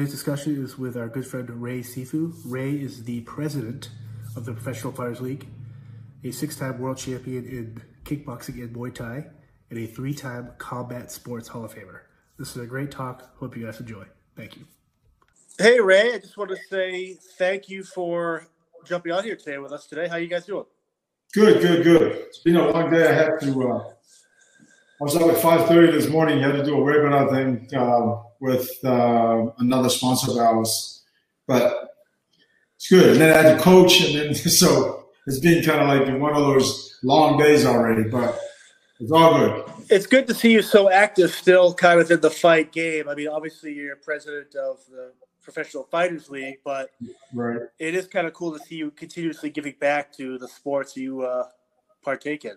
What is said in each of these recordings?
Today's discussion is with our good friend Ray Sefo. Ray is the president of the Professional Fighters League, a six-time world champion in kickboxing and Muay Thai, and a three-time combat sports Hall of Famer. This is a great talk. Hope you guys enjoy. Thank you. Hey Ray, I just want to say thank you for jumping on here today with us today. How you guys doing? Good, good, good. It's been a long day. I had to. Uh, I was up at five thirty this morning. You had to do a webinar thing. Um, with uh, another sponsor of ours, but it's good. And then I had to coach, and then so it's been kind of like one of those long days already, but it's all good. It's good to see you so active still, kind of in the fight game. I mean, obviously you're president of the Professional Fighters League, but right. it is kind of cool to see you continuously giving back to the sports you uh, partake in.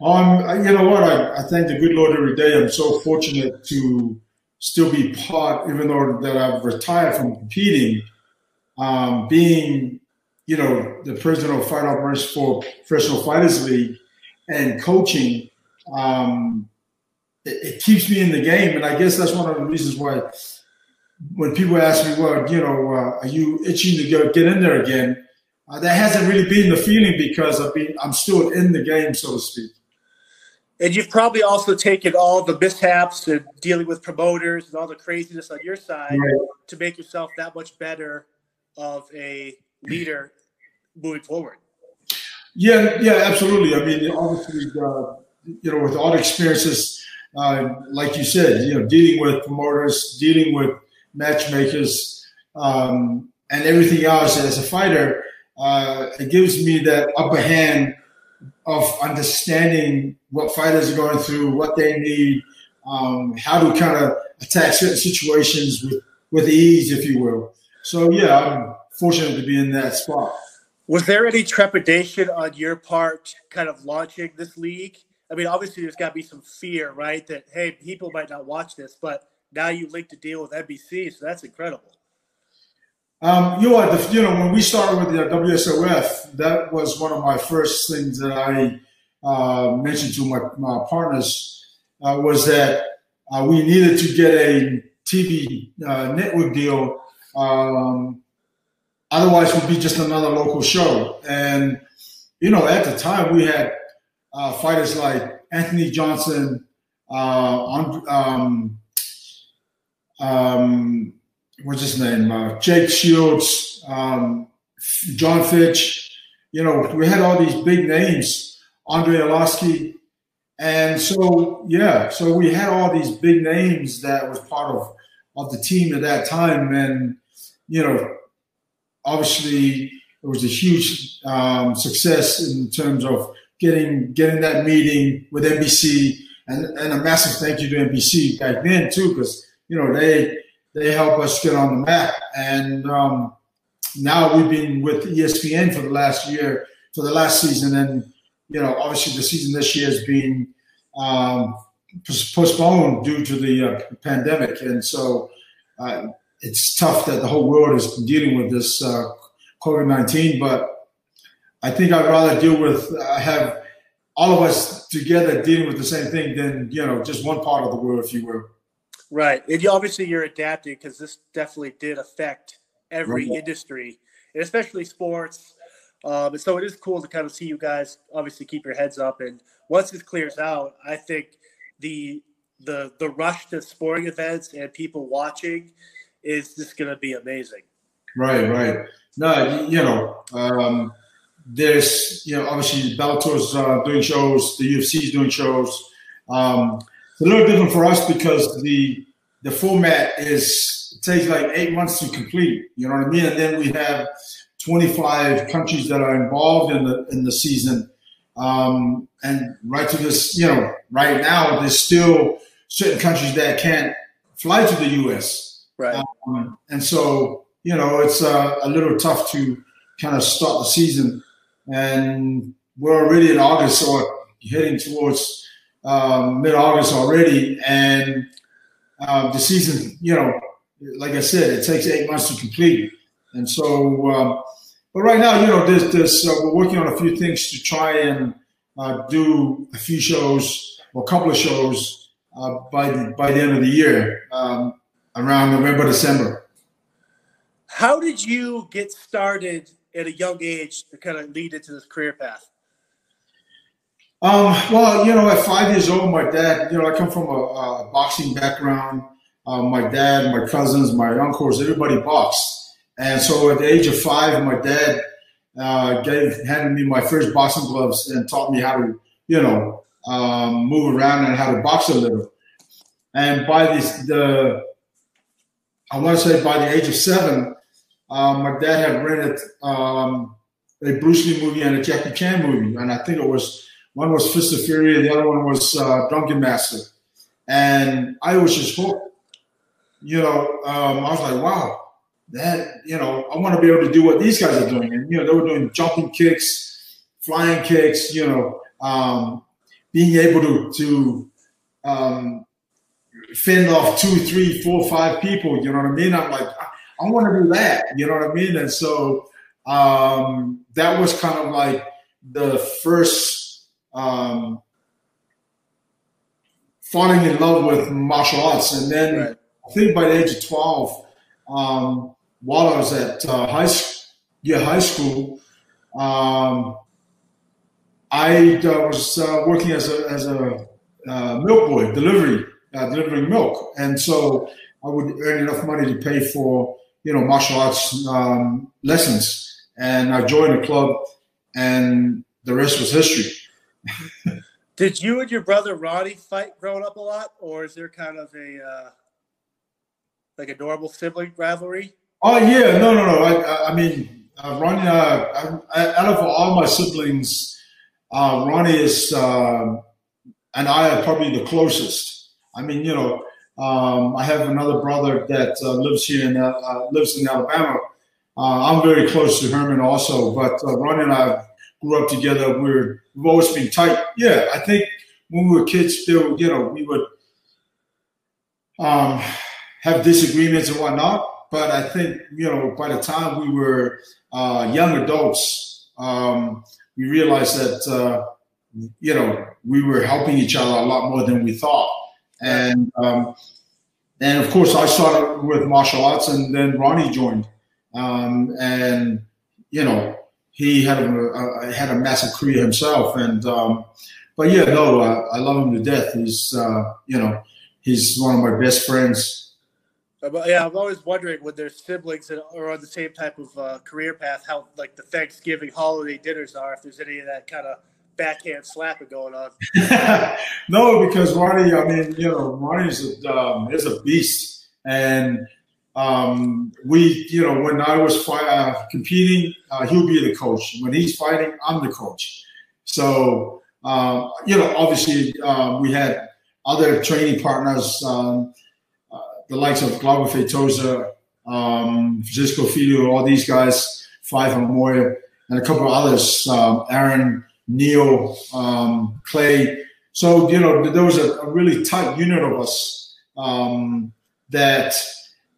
Um, you know what? I, I thank the good Lord every day. I'm so fortunate to still be part, even though that I've retired from competing, um, being, you know, the president of Fight Operations for Professional Fighters League and coaching, um, it, it, keeps me in the game. And I guess that's one of the reasons why when people ask me, well, you know, uh, are you itching to go get in there again? Uh, that hasn't really been the feeling because I've been, I'm still in the game, so to speak. And you've probably also taken all the mishaps and dealing with promoters and all the craziness on your side right. to make yourself that much better of a leader moving forward. Yeah, yeah, absolutely. I mean, obviously, uh, you know, with all the experiences, uh, like you said, you know, dealing with promoters, dealing with matchmakers, um, and everything else as a fighter, uh, it gives me that upper hand of understanding what fighters are going through, what they need, um, how to kind of attack certain situations with, with ease, if you will. So, yeah, I'm fortunate to be in that spot. Was there any trepidation on your part kind of launching this league? I mean, obviously, there's got to be some fear, right? That, hey, people might not watch this, but now you linked to deal with NBC, so that's incredible. Um, you you know, when we started with the WSOF, that was one of my first things that I uh, mentioned to my, my partners uh, was that uh, we needed to get a TV uh, network deal. Um, otherwise, would be just another local show. And you know, at the time, we had uh, fighters like Anthony Johnson, uh, um, um, what's his name? Uh, Jake Shields, um, Jon Fitch. You know, we had all these big names, Andre Arlovski. And so, yeah, so we had all these big names that was part of, of the team at that time. And, you know, obviously it was a huge um, success in terms of getting getting that meeting with NBC and, and a massive thank you to NBC back then too, because, you know, they they help us get on the map. And um, now we've been with ESPN for the last year, for the last season, and you know, obviously the season this year has been um, postponed due to the uh, pandemic, and so uh, it's tough that the whole world is dealing with this uh, COVID nineteen. But I think I'd rather deal with uh, have all of us together dealing with the same thing than you know just one part of the world, if you will. Right. And you, obviously you're adapting because this definitely did affect every right. industry, and especially sports. Um, and so it is cool to kind of see you guys obviously keep your heads up. And once this clears out, I think the the the rush to sporting events and people watching is just going to be amazing. Right, right. No, you know, um, there's you know obviously Bellator's uh, doing shows, the UFC's doing shows. Um, a little different for us because the the format is it takes like eight months to complete. You know what I mean? And then we have 25 countries that are involved in the in the season. Um, and right to this, you know, right now there's still certain countries that can't fly to the U.S. Right. Um, and so you know it's uh, a little tough to kind of start the season. And we're already in August, or heading towards um, mid August already, and uh, the season, you know, like I said, it takes eight months to complete, and so. Um, but right now, you know, there's, there's uh, we're working on a few things to try and uh, do a few shows or a couple of shows uh, by the, by the end of the year, um, around November, December. How did you get started at a young age to kind of lead into this career path? Um, well, you know, at five years old, my dad, you know, I come from a, a boxing background. Uh, my dad, my cousins, my uncles, everybody boxed. And so at the age of five, my dad uh, gave handed me my first boxing gloves and taught me how to, you know, um, move around and how to box a little. And by this, the I want to say by the age of seven, um, my dad had rented um, a Bruce Lee movie and a Jackie Chan movie, and I think it was one was Fist of Fury, and the other one was uh, Drunken Master, and I was just hooked. You know, um, I was like, wow, that you know, I want to be able to do what these guys are doing, and you know, they were doing jumping kicks, flying kicks, you know, um, being able to to um, fend off two, three, four, five people. You know what I mean? I'm like, I, I want to do that. You know what I mean? And so um, that was kind of like the first um, falling in love with martial arts. And then right. I think by the age of 12, um, while I was at uh, high, yeah, high school, um, I uh, was uh, working as a, as a uh, milk boy, delivery, uh, delivering milk. And so I would earn enough money to pay for, you know, martial arts um, lessons. And I joined a club, and the rest was history. Did you and your brother Ronnie fight growing up a lot, or is there kind of a uh, like a normal sibling rivalry? Oh yeah, no, no, no. I, I mean, uh, Ronnie. Uh, I, out of all my siblings, uh, Ronnie is uh, and I are probably the closest. I mean, you know, um, I have another brother that uh, lives here in uh, lives in Alabama. Uh, I'm very close to Herman also, but uh, Ron and I grew up together. We're, we've always been tight. Yeah, I think when we were kids, still, you know, we would um, have disagreements and whatnot. But I think, you know, by the time we were young adults, um, we realized that you know, we were helping each other a lot more than we thought. And um, and of course, I started with martial arts, and then Ronnie joined. Um, and you know, he had a, a, had a massive career himself. And um, but yeah, no, I, I, love him to death. He's uh, you know, he's one of my best friends. But yeah, I'm always wondering when there's siblings that are on the same type of uh, career path, how like the Thanksgiving holiday dinners are. If there's any of that kind of backhand slapping going on. no, because Ronnie, I mean, you know, Ronnie's a, um, is a beast, and um, we, you know, when I was fi- uh, competing, uh, he'll be the coach. When he's fighting, I'm the coach. So, uh, you know, obviously, um, we had other training partners, um, uh, the likes of Glauber Feitosa, um, Francisco Filho, all these guys, Five and Moya, and a couple of others, um, Aaron. Neil, um, Clay. So, you know, there was a, a really tight unit of us um, that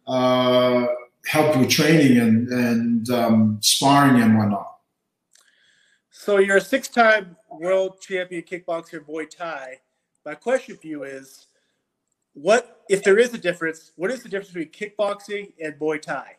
uh, helped with training and, and um, sparring and whatnot. So, you're a six time world champion kickboxer Muay Thai. My question for you is what, if there is a difference, what is the difference between kickboxing and Muay Thai?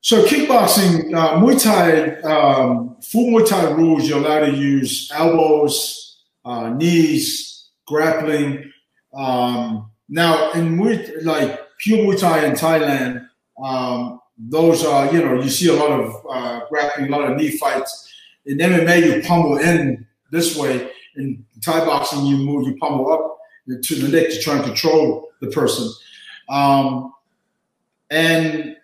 So kickboxing, uh, Muay Thai, um, full Muay Thai rules, you're allowed to use elbows, uh, knees, grappling. Um, now in Muay, like pure Muay Thai in Thailand, um, those are, you know, you see a lot of uh, grappling, a lot of knee fights. In MMA, you pummel in this way. In Thai boxing, you move, you pummel up to the neck to try and control the person. Um, and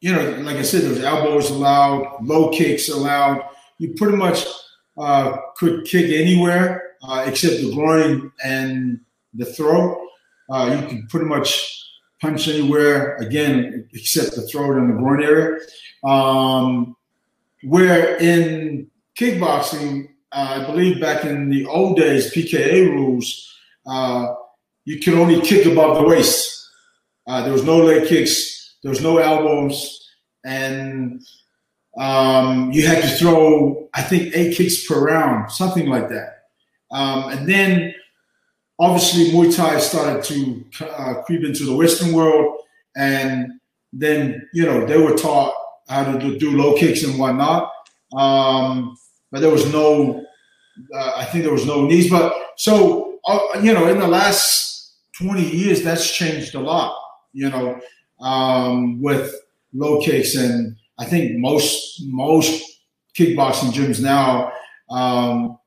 you know, like I said, there's elbows allowed, low kicks allowed. You pretty much uh, could kick anywhere uh, except the groin and the throat. Uh, you can pretty much punch anywhere again except the throat and the groin area. Um, where in kickboxing, uh, I believe back in the old days, PKA rules, uh, you could only kick above the waist. Uh, there was no leg kicks there was no elbows, and um, you had to throw, I think, eight kicks per round, something like that. Um, and then, obviously, Muay Thai started to uh, creep into the Western world, and then you know they were taught how to do, low kicks and whatnot. Um, but there was no, uh, I think there was no knees. But so uh, you know, in the last twenty years, that's changed a lot. You know, um, with low kicks, and I think most most kickboxing gyms now, um,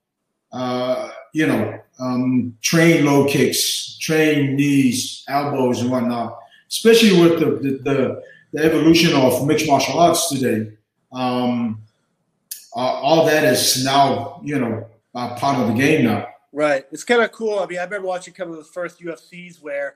uh, you know, um, train low kicks, train knees, elbows, and whatnot. Especially with the the, the, the evolution of mixed martial arts today, um, uh, all that is now you know uh, part of the game now. Right. It's kind of cool. I mean, I remember watching some of the first UFCs where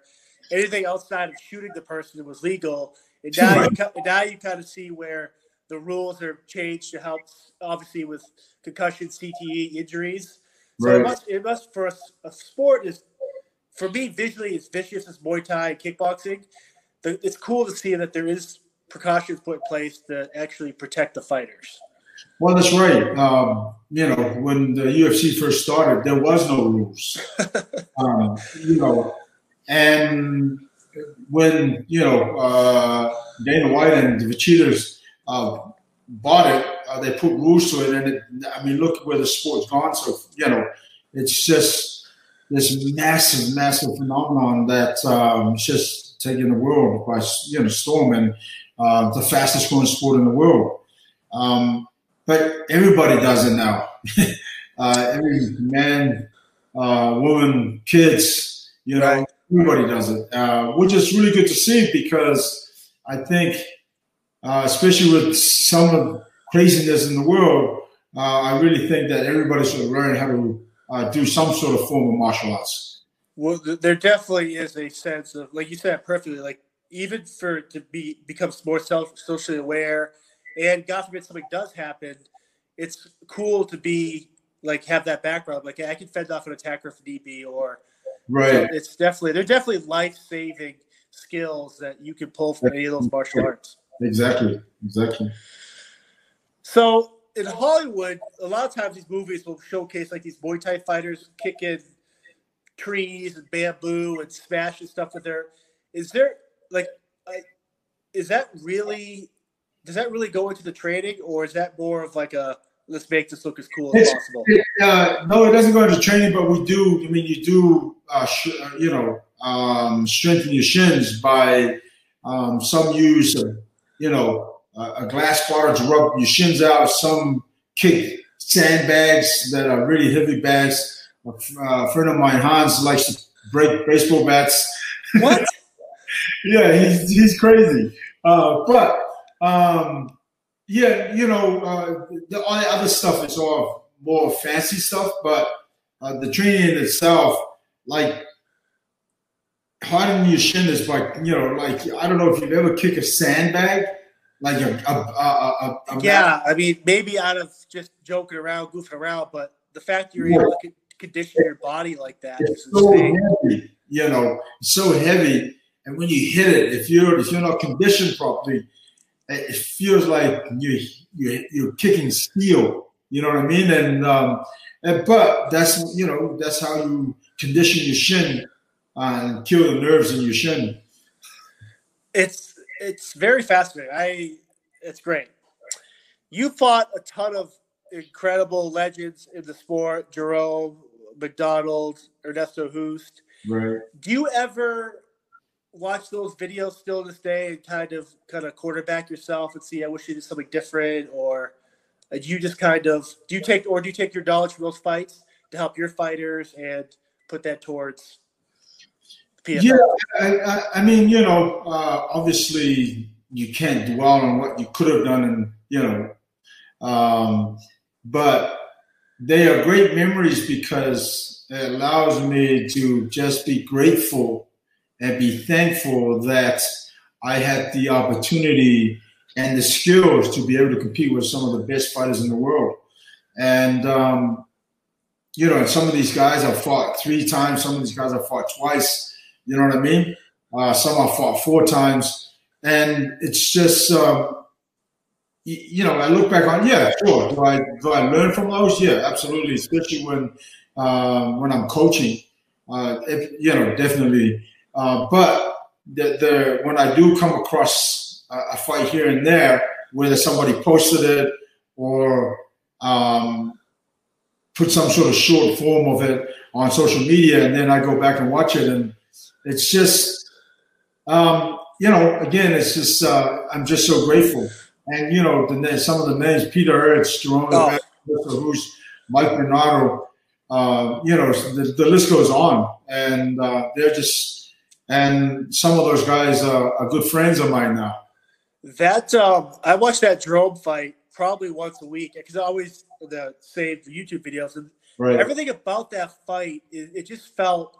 anything outside of shooting the person was legal, and now right. you now you kind of see where the rules are changed to help, obviously, with concussion, CTE injuries. So right. it must, it must for a, a, sport is, for me, visually as vicious as Muay Thai and kickboxing. The, it's cool to see that there is precautions put in place to actually protect the fighters. Well, that's right. Um, you know, when the UFC first started, there was no rules. um, you know, and when you know uh, Dana White and the Fertittas uh, bought it, uh, they put rules to it, and it, I mean, look where the sport's gone. So you know, it's just this massive, massive phenomenon that um, it's just taking the world by you know storm, and uh, the fastest growing sport in the world. Um, but everybody does it now. uh, every man, uh, woman, kids, you know, everybody does it, uh, which is really good to see because I think, uh, especially with some of craziness in the world, uh, I really think that everybody should learn how to uh, do some sort of form of martial arts. Well, there definitely is a sense of, like you said perfectly, like even for to be become more self socially aware and God forbid something does happen, it's cool to be like have that background. Like I can fend off an attacker if need be, or right. it's definitely they're definitely life saving skills that you can pull from any of those martial arts. Exactly. Exactly. So in Hollywood, a lot of times these movies will showcase like these Muay Thai fighters kicking trees and bamboo and smashing stuff with their. Is there like, is that really does that really go into the training, or is that more of like a let's make this look as cool as it's, possible? It, uh, no, it doesn't go into training, but we do. I mean, you do, uh, sh- uh, you know, um, strengthen your shins by um, some use of, you know, a glass bar to rub your shins out. Some kick sandbags that are really heavy bags. A friend of mine, Hans, likes to break baseball bats. What? yeah, he's he's crazy. Uh, but um, yeah, you know, uh, the, all the other stuff is all more fancy stuff, but uh, the training itself, like hardening your shin is like, you know, like I don't know if you've ever kicked a sandbag, like a, a, a, a yeah. I mean, maybe out of just joking around, goofing around, but the fact you're able to condition your body like that it's so heavy, you know, so heavy, and when you hit it, if you're if you're not conditioned properly it feels like you you you're kicking steel. You know what I mean? And um, and but that's you know that's how you condition your shin and kill the nerves in your shin. It's it's very fascinating. I it's great. You fought a ton of incredible legends in the sport: Jerome, McDonald, Ernesto Hoost. Right. Do you ever watch those videos still to this day and kind of kind of quarterback yourself and see I wish you did something different or uh, do you just kind of do you take or do you take your knowledge from those fights to help your fighters and put that towards Yeah, I, I, mean, you know, uh, obviously you can't dwell on what you could have done, and you know, um, but they are great memories because it allows me to just be grateful and be thankful that I had the opportunity and the skills to be able to compete with some of the best fighters in the world. And, um, you know, some of these guys have fought three times, some of these guys have fought twice. You know what I mean? Uh, some have fought four times. And it's just, um, you know, I look back on, yeah, sure. Do I, do I learn from those? Yeah, absolutely. Especially when, uh, when I'm coaching, uh, if, you know, definitely uh, but the, the, when I do come across a, a fight here and there, whether somebody posted it or um, put some sort of short form of it on social media, and then I go back and watch it, and it's just, um, you know, again, it's just uh, I'm just so grateful, and you know, the some of the names: Peter Aerts, Jerome, oh. who's Mike Bernardo, uh, you know, the, the, list goes on, and uh, they're just, and some of those guys are, are good friends of mine now. That um, I watched that Jerome fight probably once a week because I always the save the YouTube videos and right. everything about that fight it, it, just felt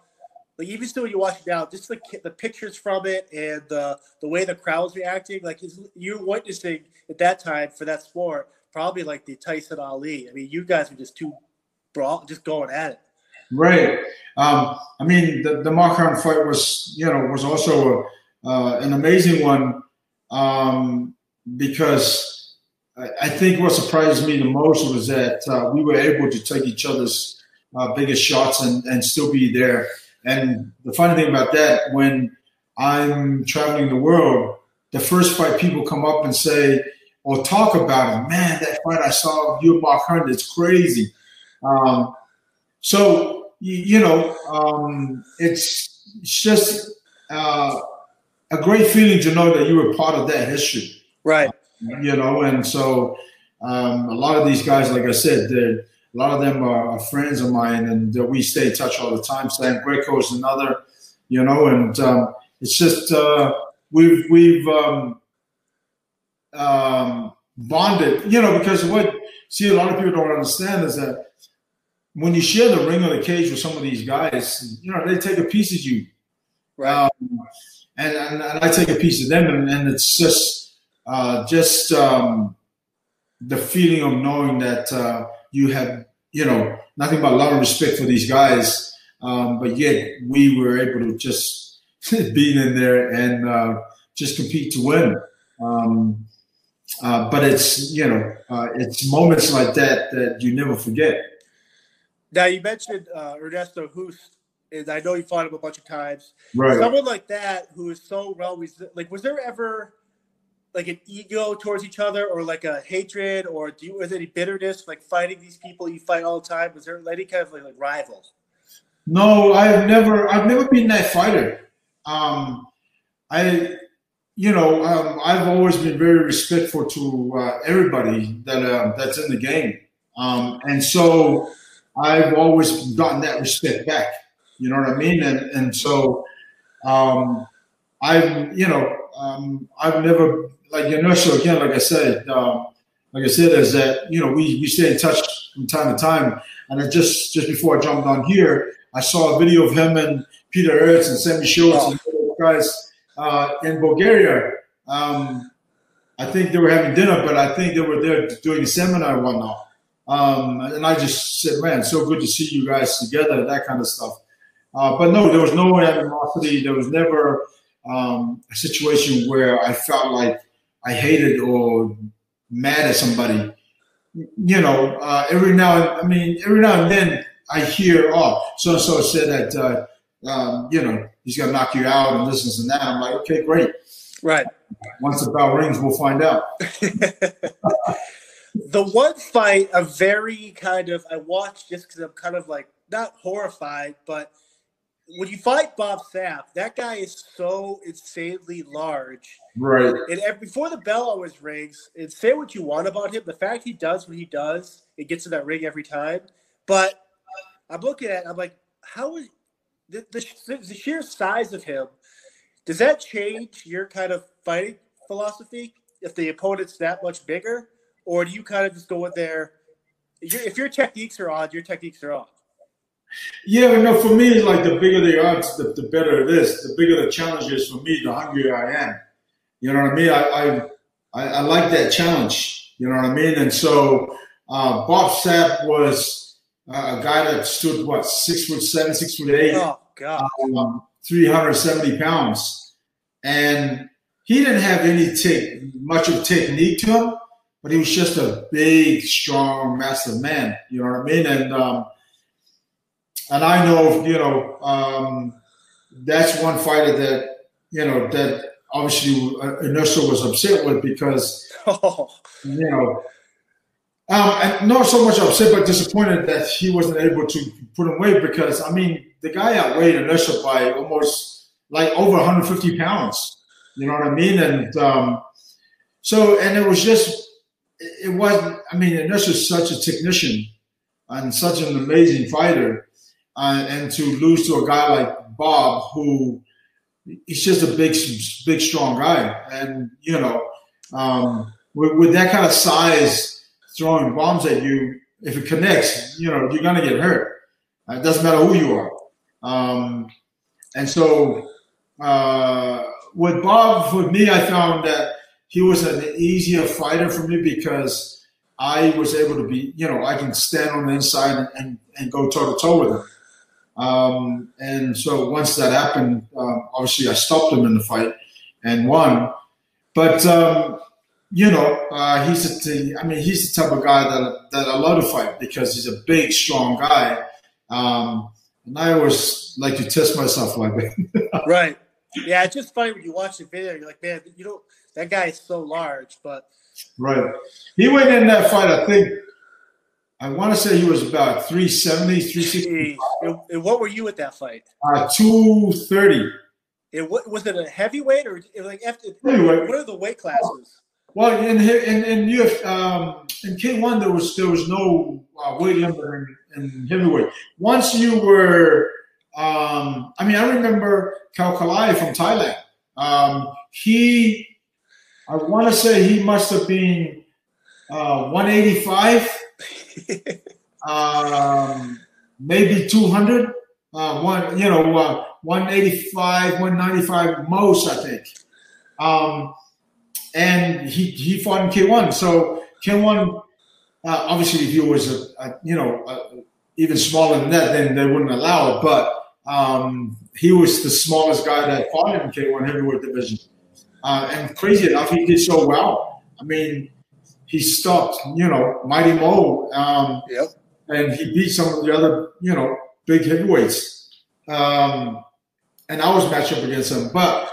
like even still you watch it now, just the the pictures from it and the the way the crowd's reacting, like you're witnessing at that time for that sport probably like the Tyson Ali. I mean, you guys were just too brawl, just going at it. Right. Um, I mean, the, the Mark Hunt fight was, you know, was also a, uh, an amazing one um, because I, I, think what surprised me the most was that uh, we were able to take each other's uh, biggest shots and, and still be there. And the funny thing about that, when I'm traveling the world, the first fight people come up and say or talk about it, man, that fight I saw you and Mark Hunt, it's crazy. Um, so you, you know, um, it's, it's just uh, a great feeling to know that you were part of that history, right? you know, and so um, a lot of these guys, like I said, a lot of them are, are friends of mine, and we stay in touch all the time. Stefan Leko is another, you know, and um, it's just uh, we've we've um, um, bonded, you know, because what see a lot of people don't understand is that when you share the ring or the cage with some of these guys, you know, they take a piece of you. Right. Um, and, and, and, I take a piece of them, and, and it's just, uh, just um, the feeling of knowing that uh, you have, you know, nothing but love and respect for these guys, um, but yet we were able to just be in there and uh, just compete to win. Um, uh, but it's you know uh, it's moments like that that you never forget. Now you mentioned uh, Ernesto Hoost, and I know you fought him a bunch of times. Right. Someone like that who is so well, like, was there ever like an ego towards each other, or like a hatred, or do you was any bitterness like fighting these people you fight all the time? Was there any kind of like, like rival? No, I've never, I've never been that fighter. Um, I, you know, um, I've always been very respectful to uh, everybody that uh, that's in the game, um, and so I've always gotten that respect back. You know what I mean? And and so um, I've you know um, I've never like you know so again like I said um, like I said is that you know we we stay in touch from time to time. And I just just before I jumped on here, I saw a video of him and Peter Aerts and Semmy Schilt and guys uh, in Bulgaria. Um, I think they were having dinner, but I think they were there doing a seminar and whatnot. Um, and I just said, man, so good to see you guys together, that kind of stuff. Uh, but no, there was no animosity. There was never um, a situation where I felt like I hated or mad at somebody. You know, uh, every now, I mean, every now and then I hear, oh, so and so said that, uh, um, you know, he's going to knock you out and this, and that. I'm like, okay, great. Right. Once the bell rings, we'll find out. the one fight, a very kind of I watched just because I'm kind of like not horrified, but when you fight Bob Sapp, that guy is so insanely large. Right. And before the bell always rings, and say what you want about him, the fact he does what he does, it gets in that ring every time. But I'm looking at, it, I'm like, how is the, the, the sheer size of him? Does that change your kind of fighting philosophy if the opponent's that much bigger? or do you kind of just go in there? If your techniques are on, your techniques are on. Yeah, no, for me, it's like the bigger the odds, the, the better it is. The bigger the challenge is for me, the hungrier I am. You know what I mean? I I, I, like that challenge. You know what I mean? And so uh, Bob Sapp was uh, a guy that stood what six foot seven, six foot eight, oh god, um, three hundred seventy pounds, and he didn't have any take much of technique to him, but he was just a big, strong, massive man. You know what I mean? And um, and I know, you know, um, that's one fighter that you know that obviously uh, Ernesto was upset with because Oh, you know, um, and not so much upset but disappointed that he wasn't able to put him weight because I mean the guy outweighed Ernesto by almost like over 150 pounds. You know what I mean? And um, so, and it was just, it wasn't. I mean, Ernesto's such a technician and such an amazing fighter, uh, and to lose to a guy like Bob who he's just a big, big, strong guy, and you know, um, with, with, that kind of size, throwing bombs at you, if it connects, you know, you're gonna get hurt. Uh, it doesn't matter who you are. Um, and so, uh, with Bob, with me, I found that he was an easier fighter for me because I was able to be, you know, I can stand on the inside and, and, and go toe to toe with him. Um, and so once that happened, um, obviously I stopped him in the fight and won. But um, you know, uh, he's a, I mean, he's the type of guy that that I love to fight because he's a big, strong guy. Um, and I always like to test myself like that. right. Yeah, it's just funny when you watch the video. You're like, man, you know, that guy is so large, but right. He went in that fight. I think I want to say he was about 370, 360. And, what were you at that fight? Uh, 230. It, was it a heavyweight or like after, heavyweight. what are the weight classes? Well, in in in Uf, um, in K one there was there was no uh, weight limit in, in, heavyweight. Once you were, um, I mean, I remember Kal Kaoklai from Thailand. Um, he, I want to say he must have been uh, 185 um, maybe 200, uh, one, you know, uh, 185, 195 most, I think. Um, and he, he fought in K1. So K1, uh, obviously, if he was, a, a you know, a, even smaller than that, then they wouldn't allow it. But um, he was the smallest guy that fought in K1 heavyweight division. Uh, and crazy enough, he did so well. I mean, he stopped, you know, Mighty Mo. Um, yep. And he beat some of the other, you know, big heavyweights. Um, and I was matched up against him. But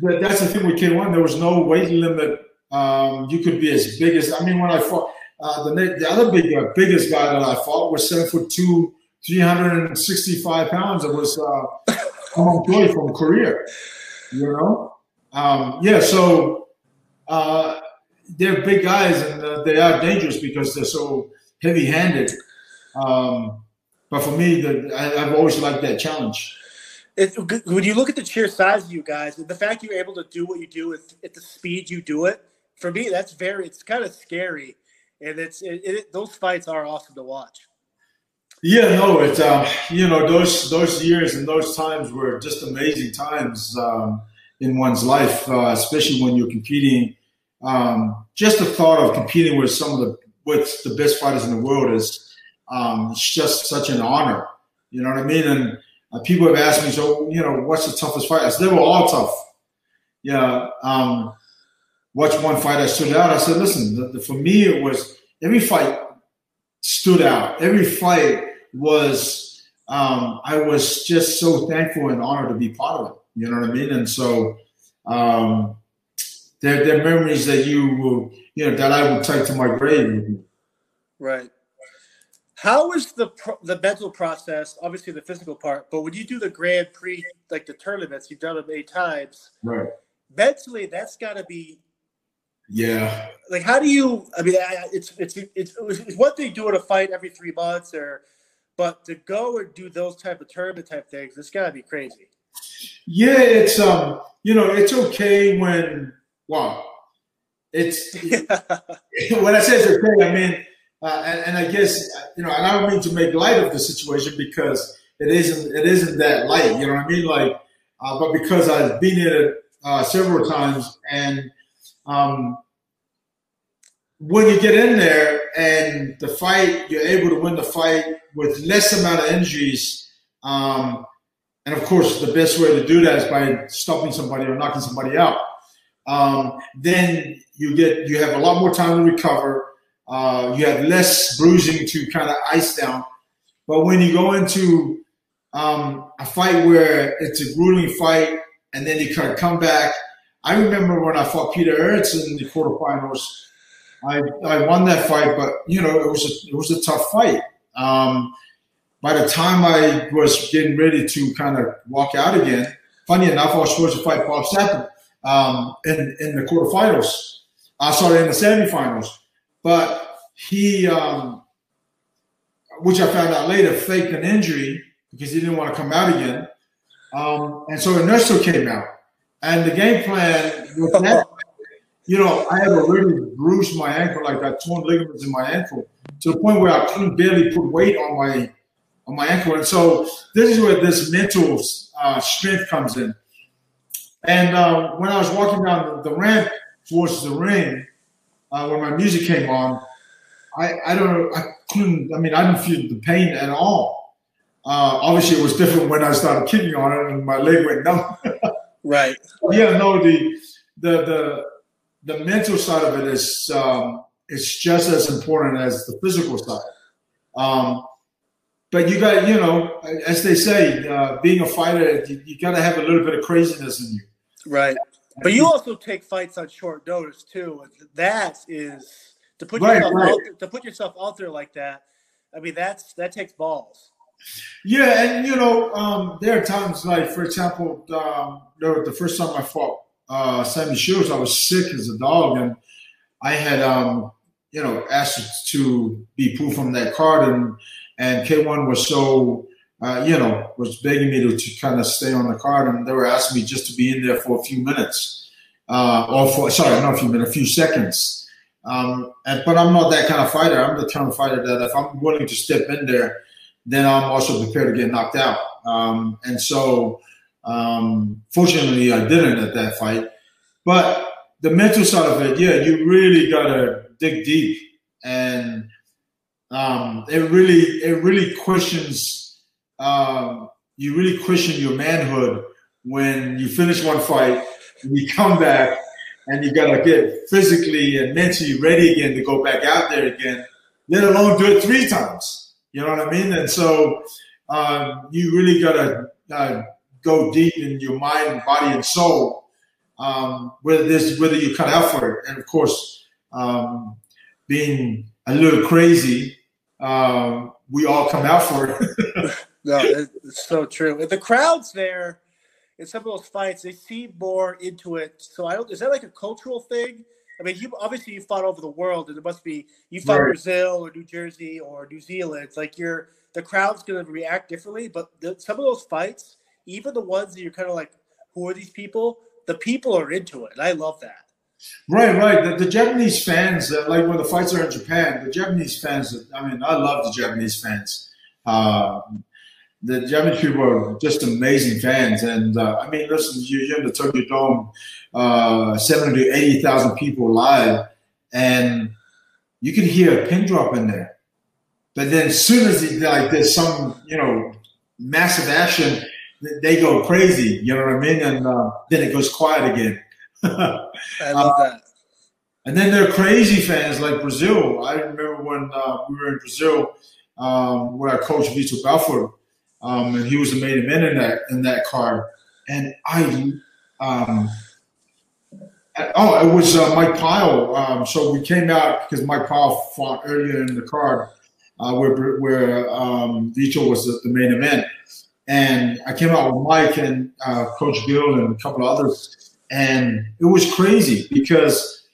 that's the thing with K1. There was no weight limit. Um, you could be as big as, I mean, when I fought, uh, the, the other big, uh, biggest guy that I fought was seven foot two, 365 pounds. It was uh, from Korea, you know? Um, yeah, so uh, they're big guys and uh, they are dangerous because they're so heavy-handed. Um, but for me, the, I, have always liked that challenge. It, when you look at the sheer size of you guys, the fact you're able to do what you do at, at the speed you do it, for me, that's very. It's kind of scary, and it's it, it, those fights are awesome to watch. Yeah, no, it's um, you know those those years and those times were just amazing times um, in one's life, uh, especially when you're competing um, just the thought of competing with some of the with the best fighters in the world is um, it's just such an honor. You know what I mean? And uh, people have asked me, so you know, what's the toughest fight? I said, they were all tough. Yeah. Um, what's one fight that stood out? I said, listen, the, the, for me, it was every fight stood out. Every fight was, um, I was just so thankful and honored to be part of it. You know what I mean? And so, um, they're, they're memories that you will, you know, that I will take to my grave. Right. How is the the mental process? Obviously, the physical part, but when you do the Grand Prix, like the tournaments, you've done them eight times. Right. Mentally, that's got to be. Yeah. Like, how do you? I mean, it's it's it's, it's what they do in a fight every three months, or, but to go and do those type of tournament type things, it's got to be crazy. Yeah, it's um, you know, it's okay when Wow. It's when I say it's okay, I mean, uh, and, and, I guess you know, and I don't mean to make light of the situation because it isn't it isn't that light. You know what I mean? Like, uh, but because I've been in it uh, several times, and um, when you get in there and the fight, you're able to win the fight with less amount of injuries. Um, and of course, the best way to do that is by stopping somebody or knocking somebody out um, then you get you have a lot more time to recover. Uh, you have less bruising to kind of ice down. But when you go into um, a fight where it's a grueling fight and then you kind of come back, I remember when I fought Peter Aerts in the quarterfinals. I I won that fight, but you know it was a, it was a tough fight. Um, by the time I was getting ready to kind of walk out again, funny enough, I was supposed to fight Bob Sapp um, in in the quarterfinals. I Uh, sorry, in the semifinals, but he, um, which I found out later, faked an injury because he didn't want to come out again. Um, and so Ernesto came out. And the game plan with that, you know, I had already bruised my ankle, like I torn ligaments in my ankle, to the point where I couldn't barely put weight on my on my ankle. And so this is where this mental uh, strength comes in. And uh, when I was walking down the, the ramp towards the ring, uh, when my music came on, I, I don't know, I couldn't, I mean, I didn't feel the pain at all. Uh, obviously, it was different when I started kicking on it and my leg went numb. right. Yeah, no, the, the, the, the mental side of it is, um, it's just as important as the physical side. Um, but you got, you know, as they say, uh, being a fighter, you, you got to have a little bit of craziness in you. Right. But you also take fights on short notice too. That is to put Right, yourself right. out there, to put yourself out there like that. I mean, that's that takes balls. Yeah, and you know, um, there are times like, for example, um, the, the first time I fought uh, Semmy Schilt, I was sick as a dog, and I had, um, you know, asked to be pulled from that card, and and K1 was so, uh, you know, was begging me to, to kind of stay on the card, and they were asking me just to be in there for a few minutes, uh, or for sorry, not a few minutes, a few seconds. Um, and, but I'm not that kind of fighter. I'm the kind of fighter that if I'm willing to step in there, then I'm also prepared to get knocked out. Um, and so, um, fortunately, I didn't at that fight. But the mental side of it, yeah, you really gotta dig deep, and um, it really, it really questions. Um, you really question your manhood when you finish one fight, and you come back, and you gotta get physically and mentally ready again to go back out there again. Let alone do it three times. You know what I mean? And so um, you really gotta uh, go deep in your mind, body, and soul. Um, whether this, whether you cut out for it, and of course, um, being a little crazy, um, we all come out for it. No, it's so true. And the crowds there in some of those fights, they seem more into it. So I don't. Is that like a cultural thing? I mean, you obviously you fought over the world, and it must be you fought Right. Brazil or New Jersey or New Zealand. It's like you're the crowd's going to react differently. But the, some of those fights, even the ones that you're kind of like, who are these people? The people are into it. And I love that. Right, right. The, the Japanese fans, uh, like when the fights are in Japan, the Japanese fans. I mean, I love the Japanese fans. Uh, the Japanese people are just amazing fans, and uh, I mean, listen, you- you're in the Tokyo Dome, uh, seventy to eighty thousand people live, and you can hear a pin drop in there. But then, as soon as it, like there's some, you know, massive action, they go crazy. You know what I mean? And uh, then it goes quiet again. I love that. And then there are crazy fans like Brazil. I remember when uh, we were in Brazil, um, where I coached Vitor Belfort, um, and he was the main event in that in that card. And I, um, oh, it was uh, Mike Pyle. Um, so we came out because Mike Pyle fought earlier in the card, uh, where where um, Vitor was the, the main event. And I came out with Mike and uh, Coach Bill and a couple of others, and it was crazy because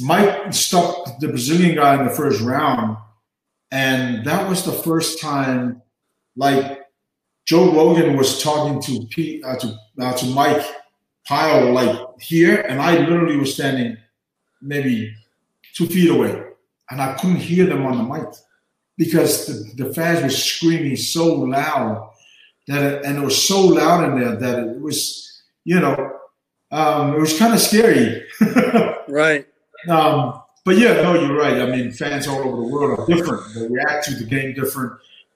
Mike stopped the Brazilian guy in the first round, and that was the first time, like Joe Rogan was talking to Pete, uh, to uh, to Mike Pyle like here, and I literally was standing maybe two feet away, and I couldn't hear them on the mic because the, the fans were screaming so loud that it, and it was so loud in there that it was you know um, it was kind of scary. Right. Um, but yeah, no, you're right. I mean, fans all over the world are different. They react to the game different.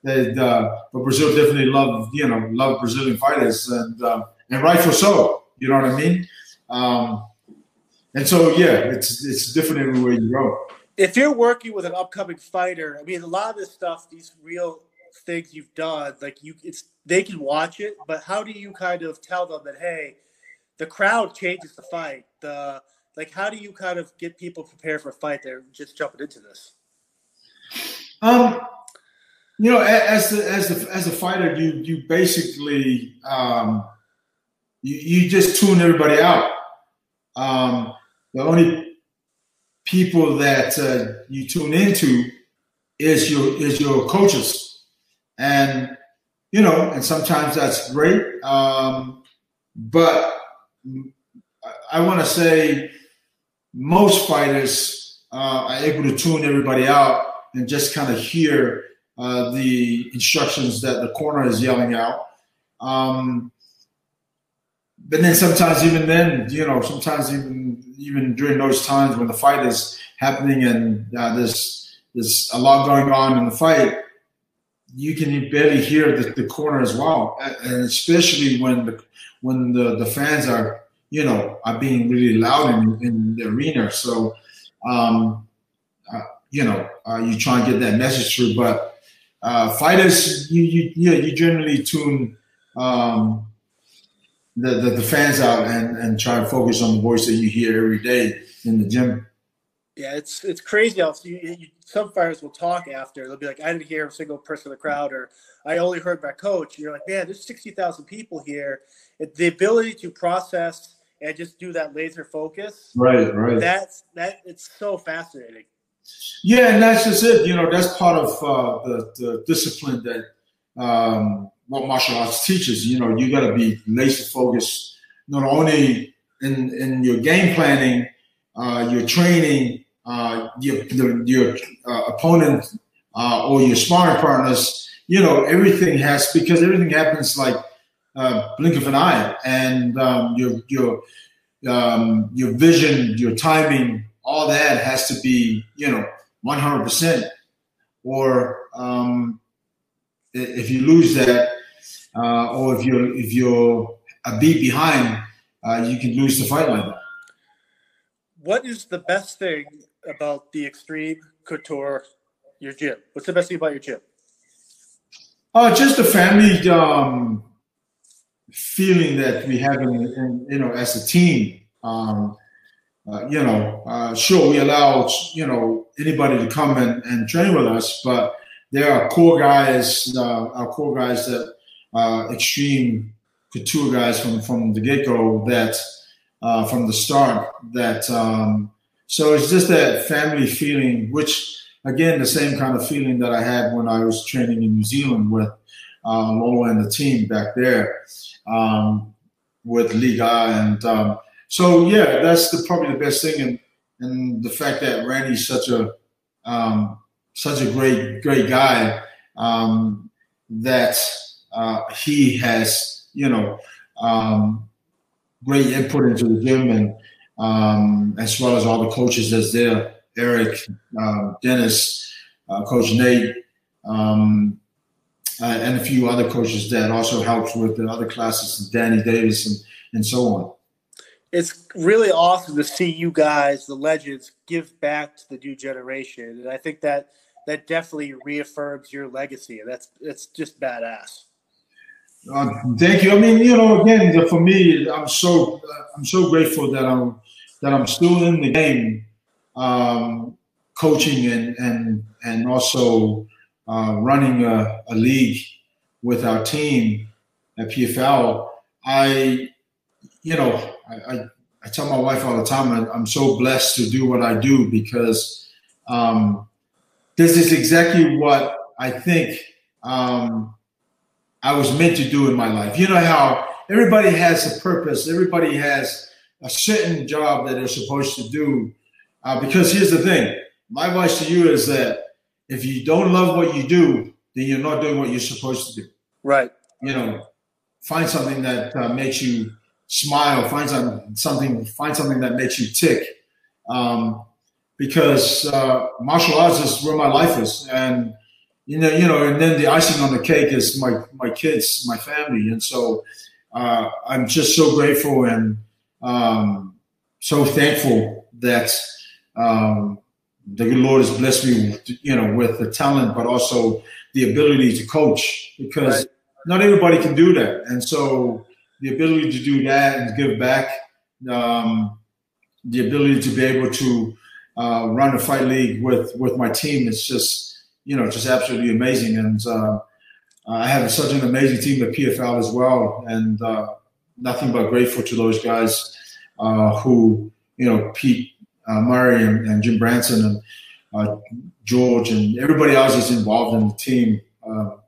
They, uh, but Brazil definitely love, you know, love Brazilian fighters, and um, and rightful so. You know what I mean? Um, and so yeah, it's it's different everywhere you go. if you're working with an upcoming fighter, I mean, a lot of this stuff, these real things you've done, like you, it's they can watch it, but how do you kind of tell them that, hey, the crowd changes the fight. The like, how do you kind of get people prepared for a fight? They're just jumping into this. Um, you know, as the as the as a fighter, you you basically um, you, you just tune everybody out. Um, the only people that uh, you tune into is your is your coaches, and you know, and sometimes that's great. Um, but I want to say most fighters uh, are able to tune everybody out and just kind of hear uh, the instructions that the corner is yelling out. Um, but then sometimes even then, you know, sometimes even even during those times when the fight is happening and uh, there's there's a lot going on in the fight, you can barely hear the, the corner as well, and especially when the when the, the fans are you know are being really loud in, in the arena. So, um, uh, you know, uh, you try and get that message through. But uh, fighters, you you yeah, you generally tune. Um, the, the, the fans out and, and try and focus on the voice that you hear every day in the gym. Yeah, it's it's crazy. How you, you, some fighters will talk after. They'll be like, "I didn't hear a single person in the crowd," or "I only heard my coach." You're like, "Man, there's sixty thousand people here." It, the ability to process and just do that laser focus. Right, right. That's that. It's so fascinating. Yeah, and that's just it. You know, that's part of uh, the, the discipline that um, what martial arts teaches. You know, you got to be laser focused, not only in in your game planning, uh, your training, uh, your the, your uh, opponent uh, or your sparring partners. You know, everything has because everything happens like uh, blink of an eye, and um, your your um, your vision, your timing, all that has to be you know 100 percent, or um, if you lose that, uh, or if you're if you're a beat behind, uh, you can lose the fight like that. What is the best thing about the Extreme Couture, your gym? What's the best thing about your gym? Uh, just the family um, feeling that we have, in, in, you know, as a team. Um, uh, you know, uh, sure, we allow, you know, anybody to come and, and train with us, but there are core guys, uh, our core guys that uh, extreme couture guys from, from the get go that uh, from the start that um, so it's just that family feeling, which again the same kind of feeling that I had when I was training in New Zealand with uh, Lolo and the team back there um, with Liga and um, so yeah, that's the, probably the best thing and and the fact that Randy's such a um, such a great, great guy um, that uh, he has, you know, um, great input into the gym and um, as well as all the coaches that's there, Eric, uh, Dennis, uh, Coach Nate, um, uh, and a few other coaches that also helps with the other classes, Danny Davis and, and so on. It's really awesome to see you guys, the legends, give back to the new generation. And I think that – that definitely reaffirms your legacy. And that's it's just badass. Uh, thank you. I mean, you know, again, for me, I'm so I'm so grateful that I'm that I'm still in the game, um, coaching and and and also uh, running a, a, league with our team at PFL. I, you know, I, I, I tell my wife all the time I, am so blessed to do what I do because um, this is exactly what I think um, I was meant to do in my life. You know how everybody has a purpose, everybody has a certain job that they're supposed to do. Uh, because here's the thing my advice to you is that if you don't love what you do, then you're not doing what you're supposed to do. Right. You know, find something that uh, makes you smile. Find some, something. Find something that makes you tick. Um, because uh, martial arts is where my life is, and you know, you know, and then the icing on the cake is my my kids, my family, and so uh, I'm just so grateful and um, so thankful that um, the good Lord has blessed me, with, you know, with the talent, but also the ability to coach because right. not everybody can do that, and so the ability to do that and give back, um, the ability to be able to uh, run a fight league with with my team is just you know just absolutely amazing. And uh, I have such an amazing team at PFL as well, and uh, nothing but grateful to those guys uh, who you know Pete uh, Murray and, and, Jim Branson and uh, George and everybody else is involved in the team.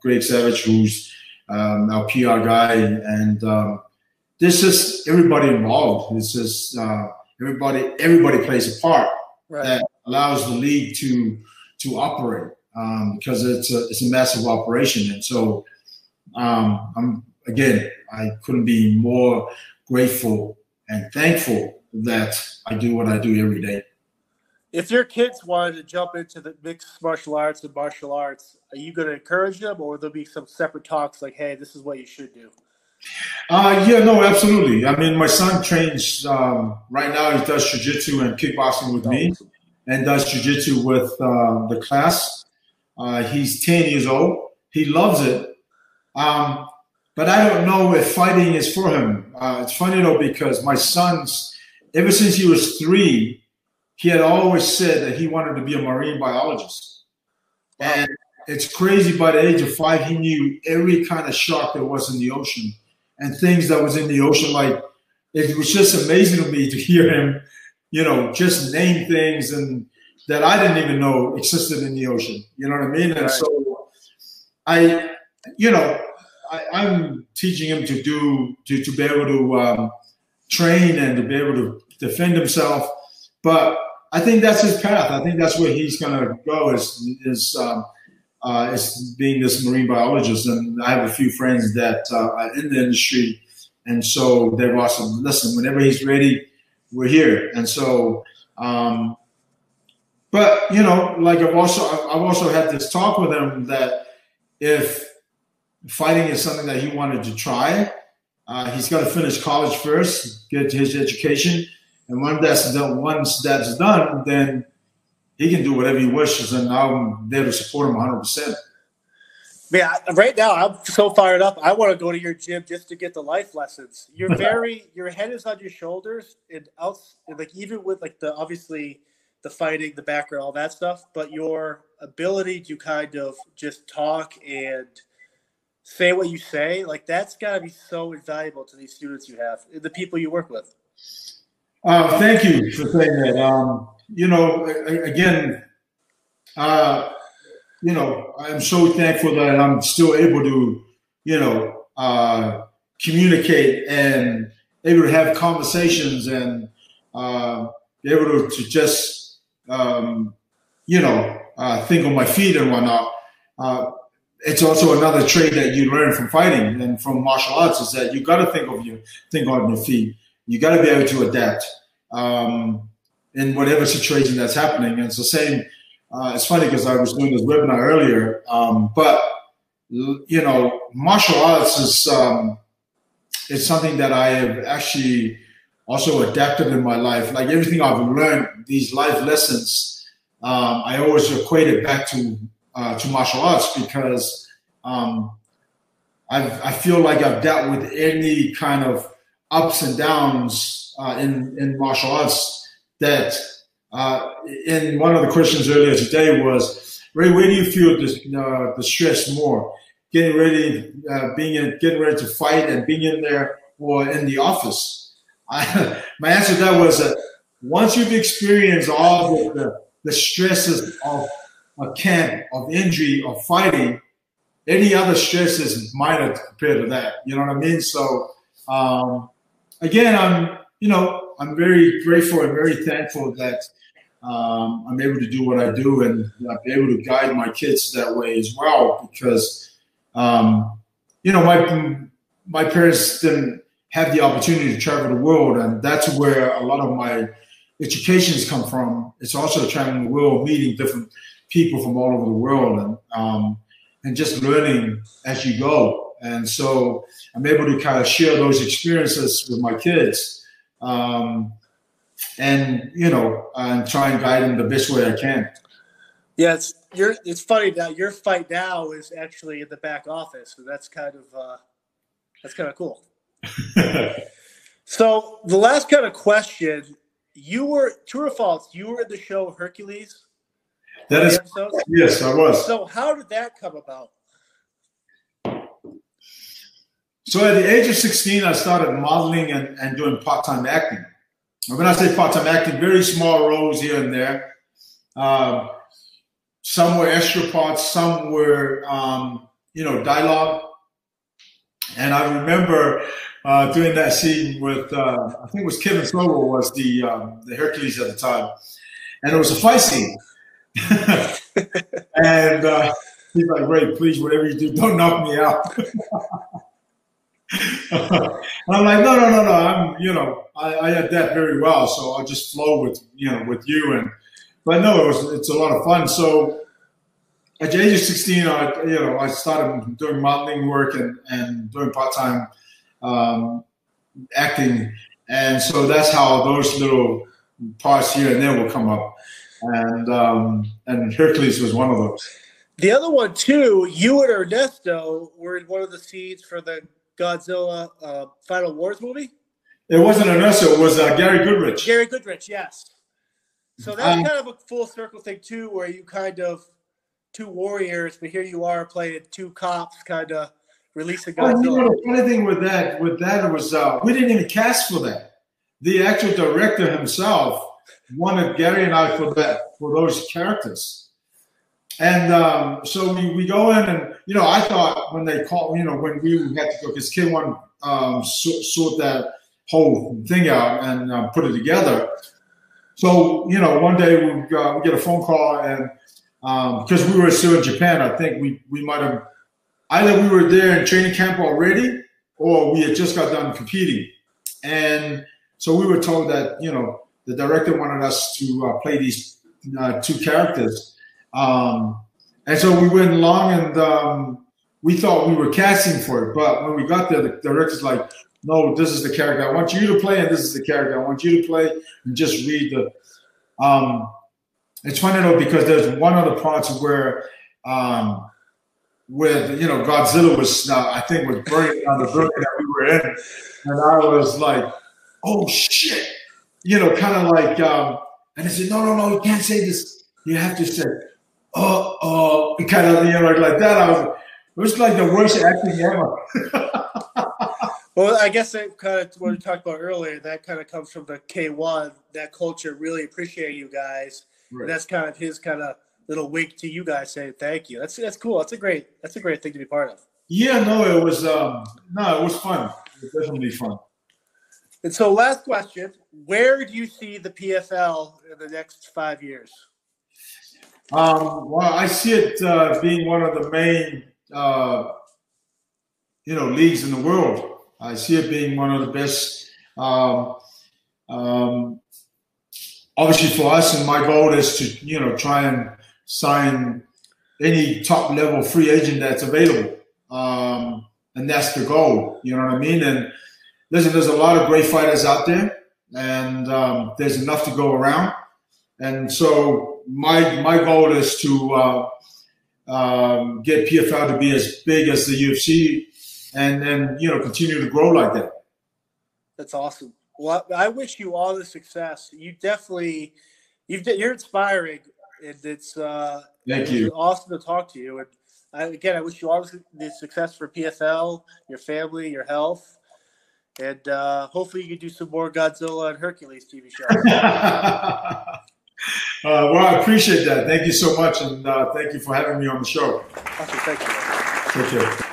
Greg Savage, who's um, our PR guy, and um, this is everybody involved. It's just uh, everybody everybody plays a part right. that allows the league to to operate um, because it's a it's a massive operation, and so um, I'm again I couldn't be more grateful and thankful that I do what I do every day. If your kids wanted to jump into the mixed martial arts and martial arts, are you going to encourage them, or there'll be some separate talks like, "Hey, this is what you should do"? Uh, yeah, no, absolutely. I mean, my son trains um, right now. He does jujitsu and kickboxing with me, and does jujitsu with uh, the class. Uh, he's ten years old. He loves it, um, but I don't know if fighting is for him. Uh, it's funny though because my son's ever since he was three, he had always said that he wanted to be a marine biologist, and it's crazy. By the age of five, he knew every kind of shark there was in the ocean and things that was in the ocean. Like it was just amazing to me to hear him, you know, just name things and that I didn't even know existed in the ocean. You know what I mean? And so I, you know, I, am teaching him to do to, to be able to um, train and to be able to defend himself. But I think that's his path. I think that's where he's going to go. Is is um, uh, as being this marine biologist, and I have a few friends that uh, are in the industry, and so they've also listen. Whenever he's ready, we're here. And so, um, but you know, like I've also I've also had this talk with him that if fighting is something that he wanted to try, uh, he's got to finish college first, get his education, and once that's done, once that's done, then he can do whatever he wishes, and I'm there to support him 100. percent Man, right now I'm so fired up. I want to go to your gym just to get the life lessons. You're very, your head is on your shoulders, and else, like even with like the obviously the fighting, the background, all that stuff, but your ability to kind of just talk and say what you say, like that's got to be so invaluable to these students you have, the people you work with. Uh, thank you for saying that. Um, you know, again, uh, you know, I'm so thankful that I'm still able to, you know, uh, communicate and able to have conversations and uh, be able to, to just, um, you know, uh, think on my feet and whatnot. Uh, it's also another trait that you learn from fighting and from martial arts is that you got to think of your think on your feet. You got to be able to adapt. Um, in whatever situation that's happening. And the same. Uh, it's funny because I was doing this webinar earlier, um, but you know, martial arts is um, it's something that I have actually also adapted in my life. Like everything I've learned, these life lessons, um, I always equate it back to uh, to martial arts because um, i feel like I've dealt with any kind of ups and downs uh, in in martial arts that uh, in one of the questions earlier today was, Ray, where do you feel the, uh, the stress more? Getting ready, uh, being in, getting ready to fight and being in there or in the office? I, my answer to that was that once you've experienced all the, the, stresses of a camp, of injury, of fighting, any other stress is minor compared to that. You know what I mean? So, um, again, I'm, you know, I'm very grateful and very thankful that um, I'm able to do what I do and I'm able to guide my kids that way as well because, um, you know, my my parents didn't have the opportunity to travel the world, and that's where a lot of my educations come from. It's also traveling the world, meeting different people from all over the world, and um, and just learning as you go. And so I'm able to kind of share those experiences with my kids um, and you know, and try and guide them the best way I can. Yeah, it's you're. It's funny that your fight now is actually in the back office, so that's kind of uh, that's kind of cool. so the last kind of question, you were true or false? You were in the show Hercules. That is yes, I was. So how did that come about? So at the age of 16, I started modeling and, and doing part-time acting. And when I say part-time acting, very small roles here and there. Um, some were extra parts, some were, um, you know, dialogue. And I remember uh, doing that scene with, uh, I think it was Kevin Sorbo was the um, the Hercules at the time, and it was a fight scene. and uh, he's like, "Ray, please, whatever you do, don't knock me out." I'm like, no, no, no, no. I'm, you know, I, I adapt very well, so I'll just flow with, you know, with you. And, but no, it was, it's a lot of fun. So at the age of 16, I, you know, I started doing modeling work and, and doing part-time um, acting. And so that's how those little parts here and there will come up. And, um, and Hercules was one of those. The other one too, you and Ernesto were in one of the scenes for the Godzilla uh, Final Wars movie? It wasn't Ernesto. It was uh, Gary Goodridge. Gary Goodridge, yes. So that's um, kind of a full circle thing too, where you kind of two warriors, but here you are playing two cops, kind of releasing Godzilla. Oh, you know, the funny thing with that, with that was uh, we didn't even cast for that. The actual director himself wanted Gary and I for that for those characters. And um, so we, we go in, and you know, I thought when they called, you know, when we had to go, because Kim wanted um, sort, sort that whole thing out and uh, put it together. So you know, one day we, uh, we get a phone call, and um, because we were still in Japan, I think we we might have either we were there in training camp already, or we had just got done competing, and so we were told that you know the director wanted us to uh, play these uh, two characters um, and so we went along and um, we thought we were casting for it. But when we got there, the director's like, no, this is the character I want you to play, and this is the character I want you to play, and just read the. Um, it's funny though because there's one of the parts where, um, with you know Godzilla was uh, I think was burning on the building that we were in, and I was like, oh shit, you know, kind of like, um, and I said, no, no, no, you can't say this. You have to say, oh, oh, kind of, you know, like that. I was, it was like the worst acting ever. well, I guess that kind of what we talked about earlier, that kind of comes from the K1, that culture really appreciate you guys. Right. that's kind of his kind of little wink to you guys saying thank you. That's that's cool. That's a great that's a great thing to be part of. Yeah, no, it was um no, it was fun. It was definitely fun. And so last question, where do you see the PFL in the next five years? Um, well, I see it uh, being one of the main, uh, you know, leagues in the world. I see it being one of the best. Um, um, obviously, for us, and my goal is to, you know, try and sign any top level free agent that's available, um, and that's the goal. You know what I mean? And listen, there's a lot of great fighters out there, and um, there's enough to go around, and so my my goal is to uh, um, get PFL to be as big as the UFC, and then you know continue to grow like that. That's awesome. Well, I wish you all the success. You definitely, you've you're inspiring, and it's uh, thank you. Awesome to talk to you. And I, again, I wish you all the success for PFL, your family, your health, and uh, hopefully you can do some more Godzilla and Hercules TV shows. Uh, well, I appreciate that. Thank you so much, and uh, thank you for having me on the show. Awesome. Thank you. Take care.